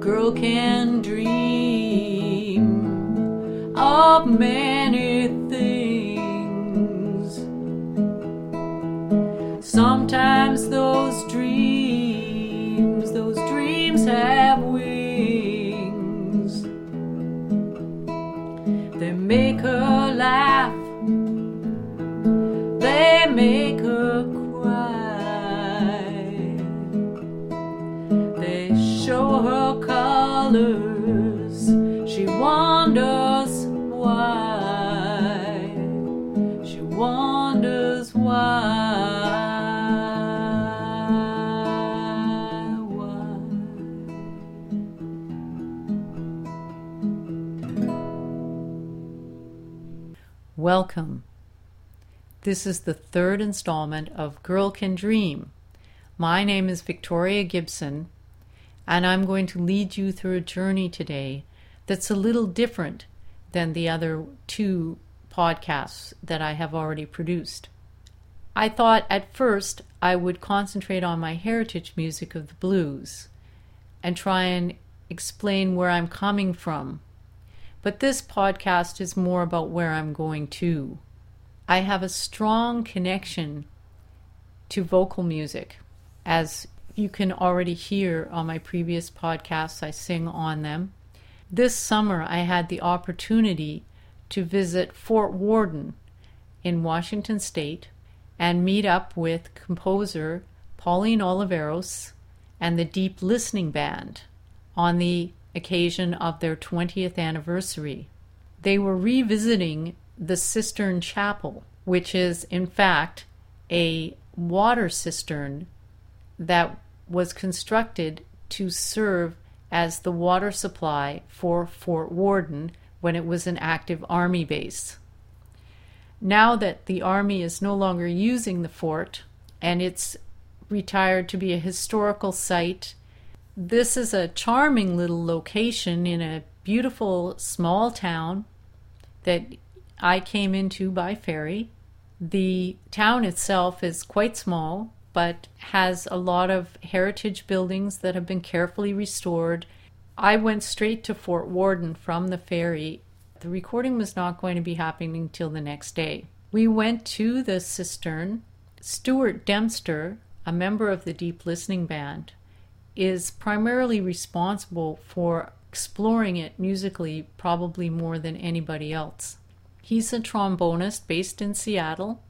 Girl can dream of many make her cry. They show her colors, she wonders why. She wonders why. why. Welcome. This is the third installment of Girl Can Dream. My name is Victoria Gibson, and I'm going to lead you through a journey today that's a little different than the other two podcasts that I have already produced. I thought at first I would concentrate on my heritage music of the blues and try and explain where I'm coming from. But this podcast is more about where I'm going to. I have a strong connection to vocal music. As you can already hear on my previous podcasts, I sing on them. This summer, I had the opportunity to visit Fort Worden in Washington State and meet up with composer Pauline Oliveros and the Deep Listening Band on the occasion of their 20th anniversary. They were revisiting the Cistern Chapel, which is in fact a water cistern that was constructed to serve as the water supply for Fort Worden when it was an active Army base. Now that the Army is no longer using the fort and it's retired to be a historical site, this is a charming little location in a beautiful small town that I came into by ferry. The town itself is quite small, but has a lot of heritage buildings that have been carefully restored. I went straight to Fort Worden from the ferry. The recording was not going to be happening until the next day. We went to the cistern. Stuart Dempster, a member of the Deep Listening Band, is primarily responsible for exploring it musically, probably more than anybody else. He's a trombonist based in Seattle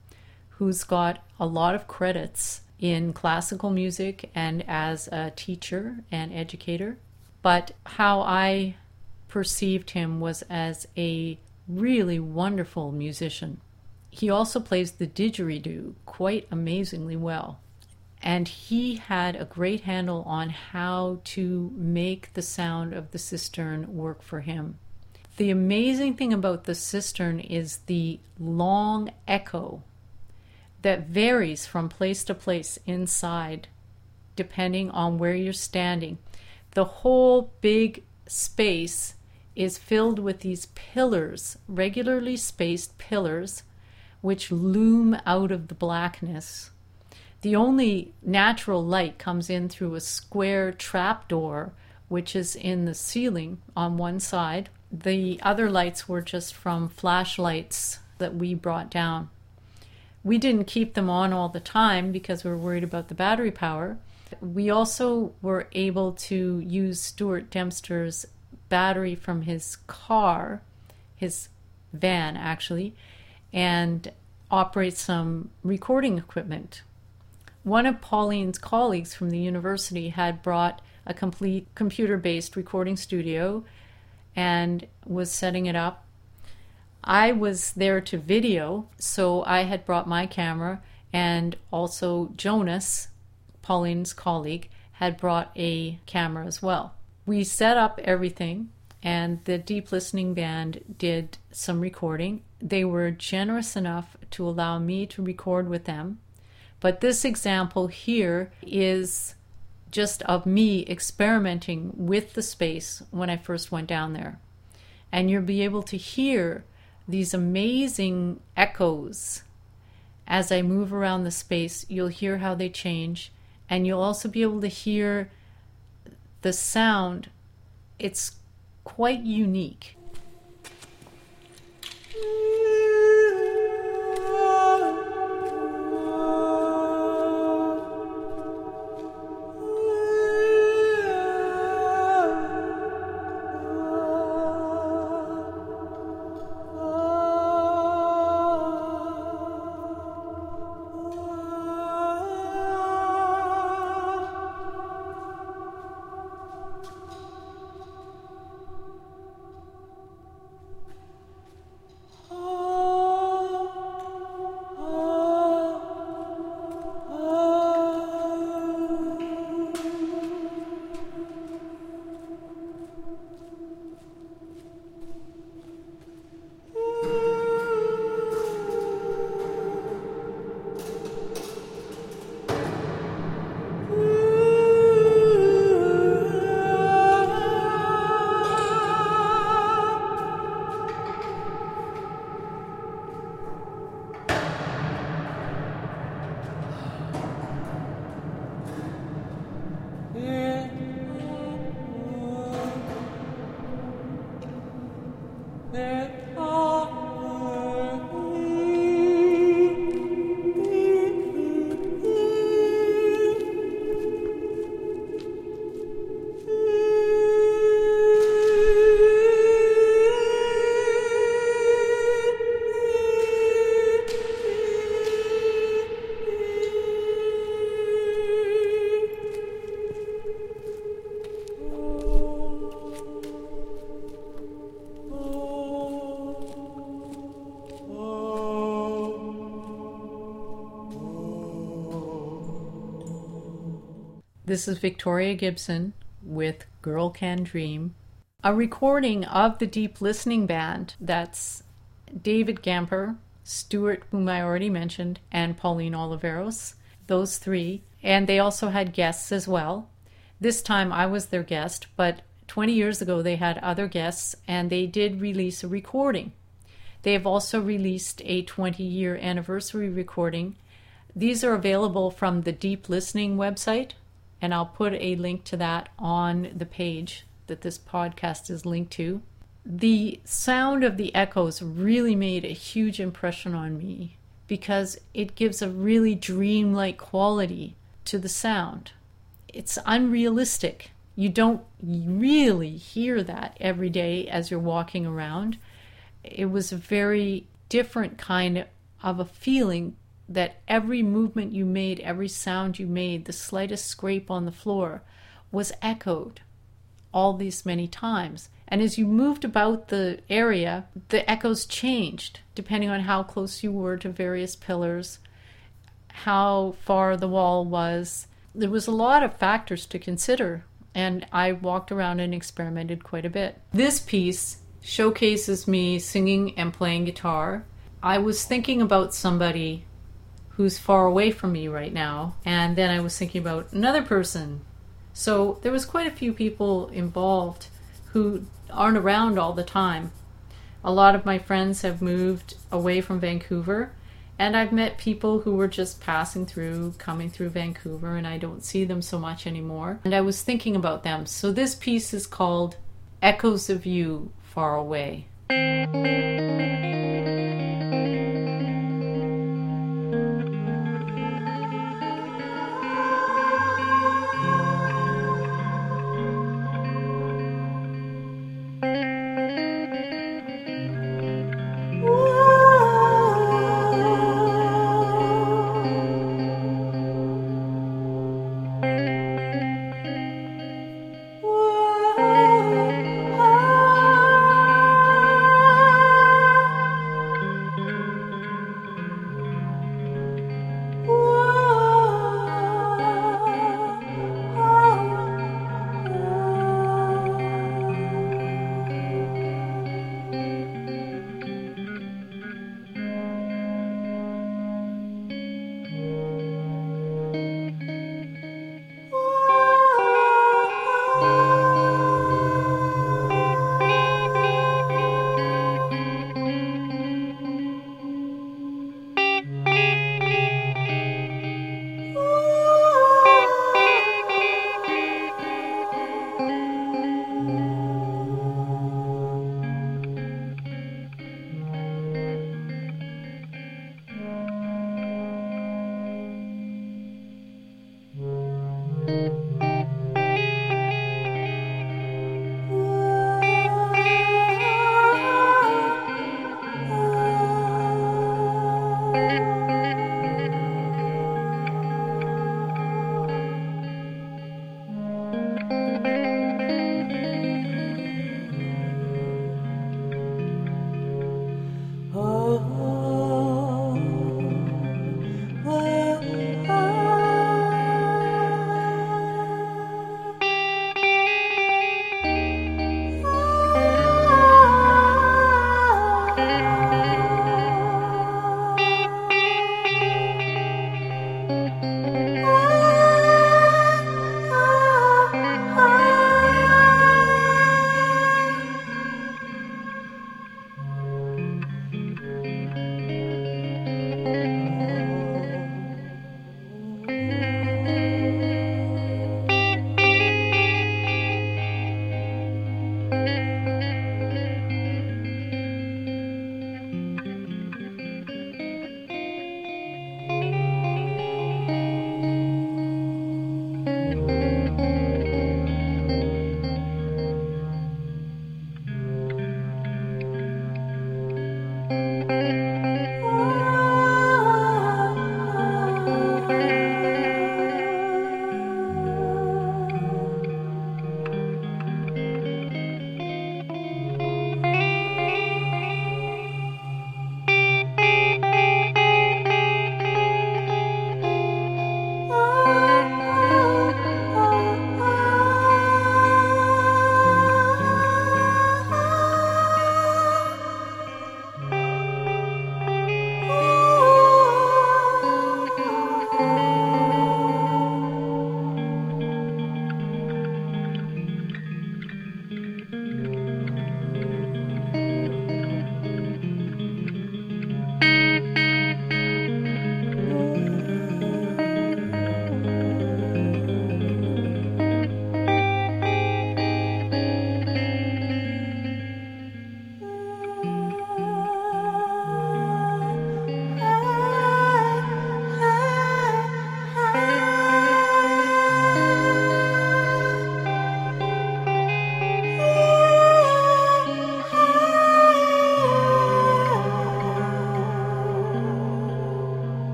who's got a lot of credits in classical music and as a teacher and educator. But how I perceived him was as a really wonderful musician. He also plays the didgeridoo quite amazingly well. And he had a great handle on how to make the sound of the cistern work for him. The amazing thing about the cistern is the long echo that varies from place to place inside, depending on where you're standing. The whole big space is filled with these pillars, regularly spaced pillars, which loom out of the blackness. The only natural light comes in through a square trapdoor, which is in the ceiling on one side. The other lights were just from flashlights that we brought down. We didn't keep them on all the time because we were worried about the battery power. We also were able to use Stuart Dempster's battery from his car, his van actually, and operate some recording equipment. One of Pauline's colleagues from the university had brought a complete computer based recording studio and was setting it up. I was there to video, so I had brought my camera, and also Jonas, Pauline's colleague, had brought a camera as well. We set up everything, and the Deep Listening Band did some recording. They were generous enough to allow me to record with them. But this example here is just of me experimenting with the space when I first went down there. And you'll be able to hear these amazing echoes as I move around the space. You'll hear how they change, and you'll also be able to hear the sound. It's quite unique. This is Victoria Gibson with Girl Can Dream, a recording of the Deep Listening Band. That's David Gamper, Stuart, whom I already mentioned, and Pauline Oliveros, those three. And they also had guests as well. This time I was their guest, but 20 years ago they had other guests and they did release a recording. They have also released a 20 year anniversary recording. These are available from the Deep Listening website, and I'll put a link to that on the page that this podcast is linked to. The sound of the echoes really made a huge impression on me because it gives a really dreamlike quality to the sound. It's unrealistic. You don't really hear that every day as you're walking around. It was a very different kind of a feeling that every movement you made, every sound you made, the slightest scrape on the floor was echoed all these many times. And as you moved about the area, the echoes changed depending on how close you were to various pillars, how far the wall was. There was a lot of factors to consider, and I walked around and experimented quite a bit. This piece showcases me singing and playing guitar. I was thinking about somebody who's far away from me right now. And then I was thinking about another person. So there was quite a few people involved who aren't around all the time. A lot of my friends have moved away from Vancouver, and I've met people who were just passing through, coming through Vancouver, and I don't see them so much anymore. And I was thinking about them. So this piece is called Echoes of You Far Away.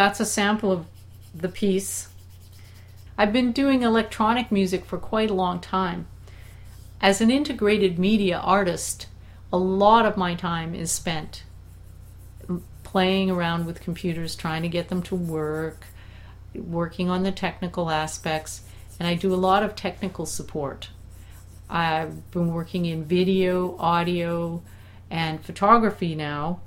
That's a sample of the piece. I've been doing electronic music for quite a long time. As an integrated media artist, a lot of my time is spent playing around with computers, trying to get them to work, working on the technical aspects, and I do a lot of technical support. I've been working in video, audio, and photography now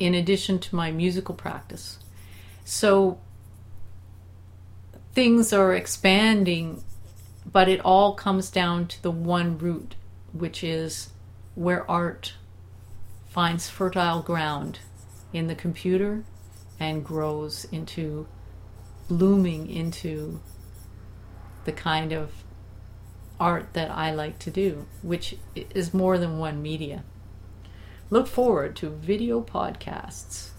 in addition to my musical practice. So things are expanding, but it all comes down to the one root, which is where art finds fertile ground in the computer and grows into blooming into the kind of art that I like to do, which is more than one media look forward to video podcasts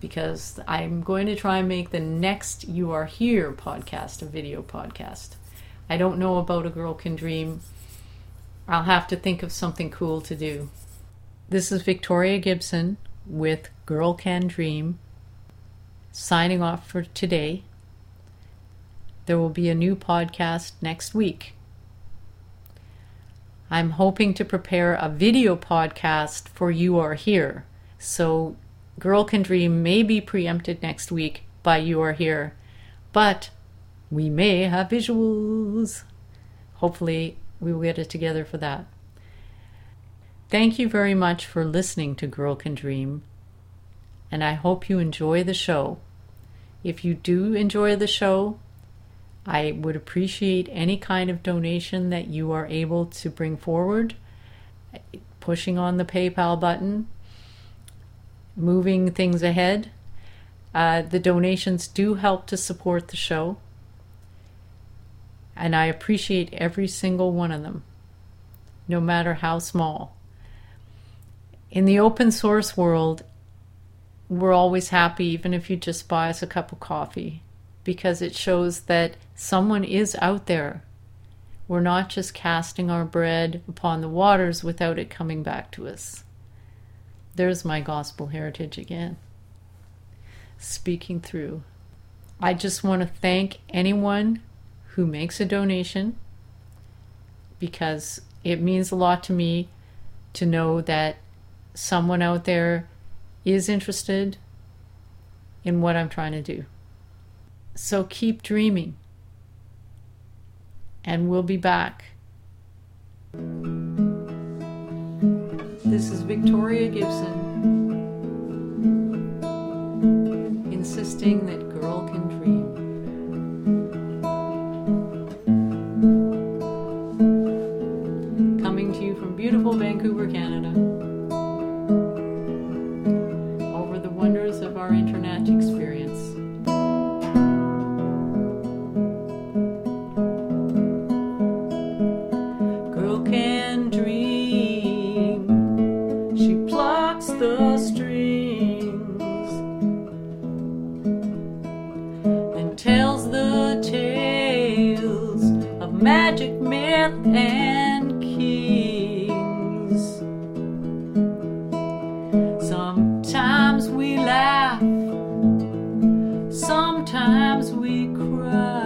because I'm going to try and make the next You Are Here podcast a video podcast. I don't know about A Girl Can Dream. I'll have to think of something cool to do. This is Victoria Gibson with Girl Can Dream signing off for today. There will be a new podcast next week. I'm hoping to prepare a video podcast for You Are Here. So, Girl Can Dream may be preempted next week by You Are Here, but we may have visuals. Hopefully, we will get it together for that. Thank you very much for listening to Girl Can Dream, and I hope you enjoy the show. If you do enjoy the show, I would appreciate any kind of donation that you are able to bring forward, pushing on the PayPal button, moving things ahead. Uh, the donations do help to support the show, and I appreciate every single one of them, no matter how small. In the open source world, we're always happy, even if you just buy us a cup of coffee because it shows that someone is out there. We're not just casting our bread upon the waters without it coming back to us. There's my gospel heritage again. Speaking through. I just want to thank anyone who makes a donation because it means a lot to me to know that someone out there is interested in what I'm trying to do. So keep dreaming. And we'll be back. This is Victoria Gibson insisting that girl can dream. Coming to you from beautiful Vancouver, Canada. Over the wonders of our internet experience. Laugh, sometimes we cry.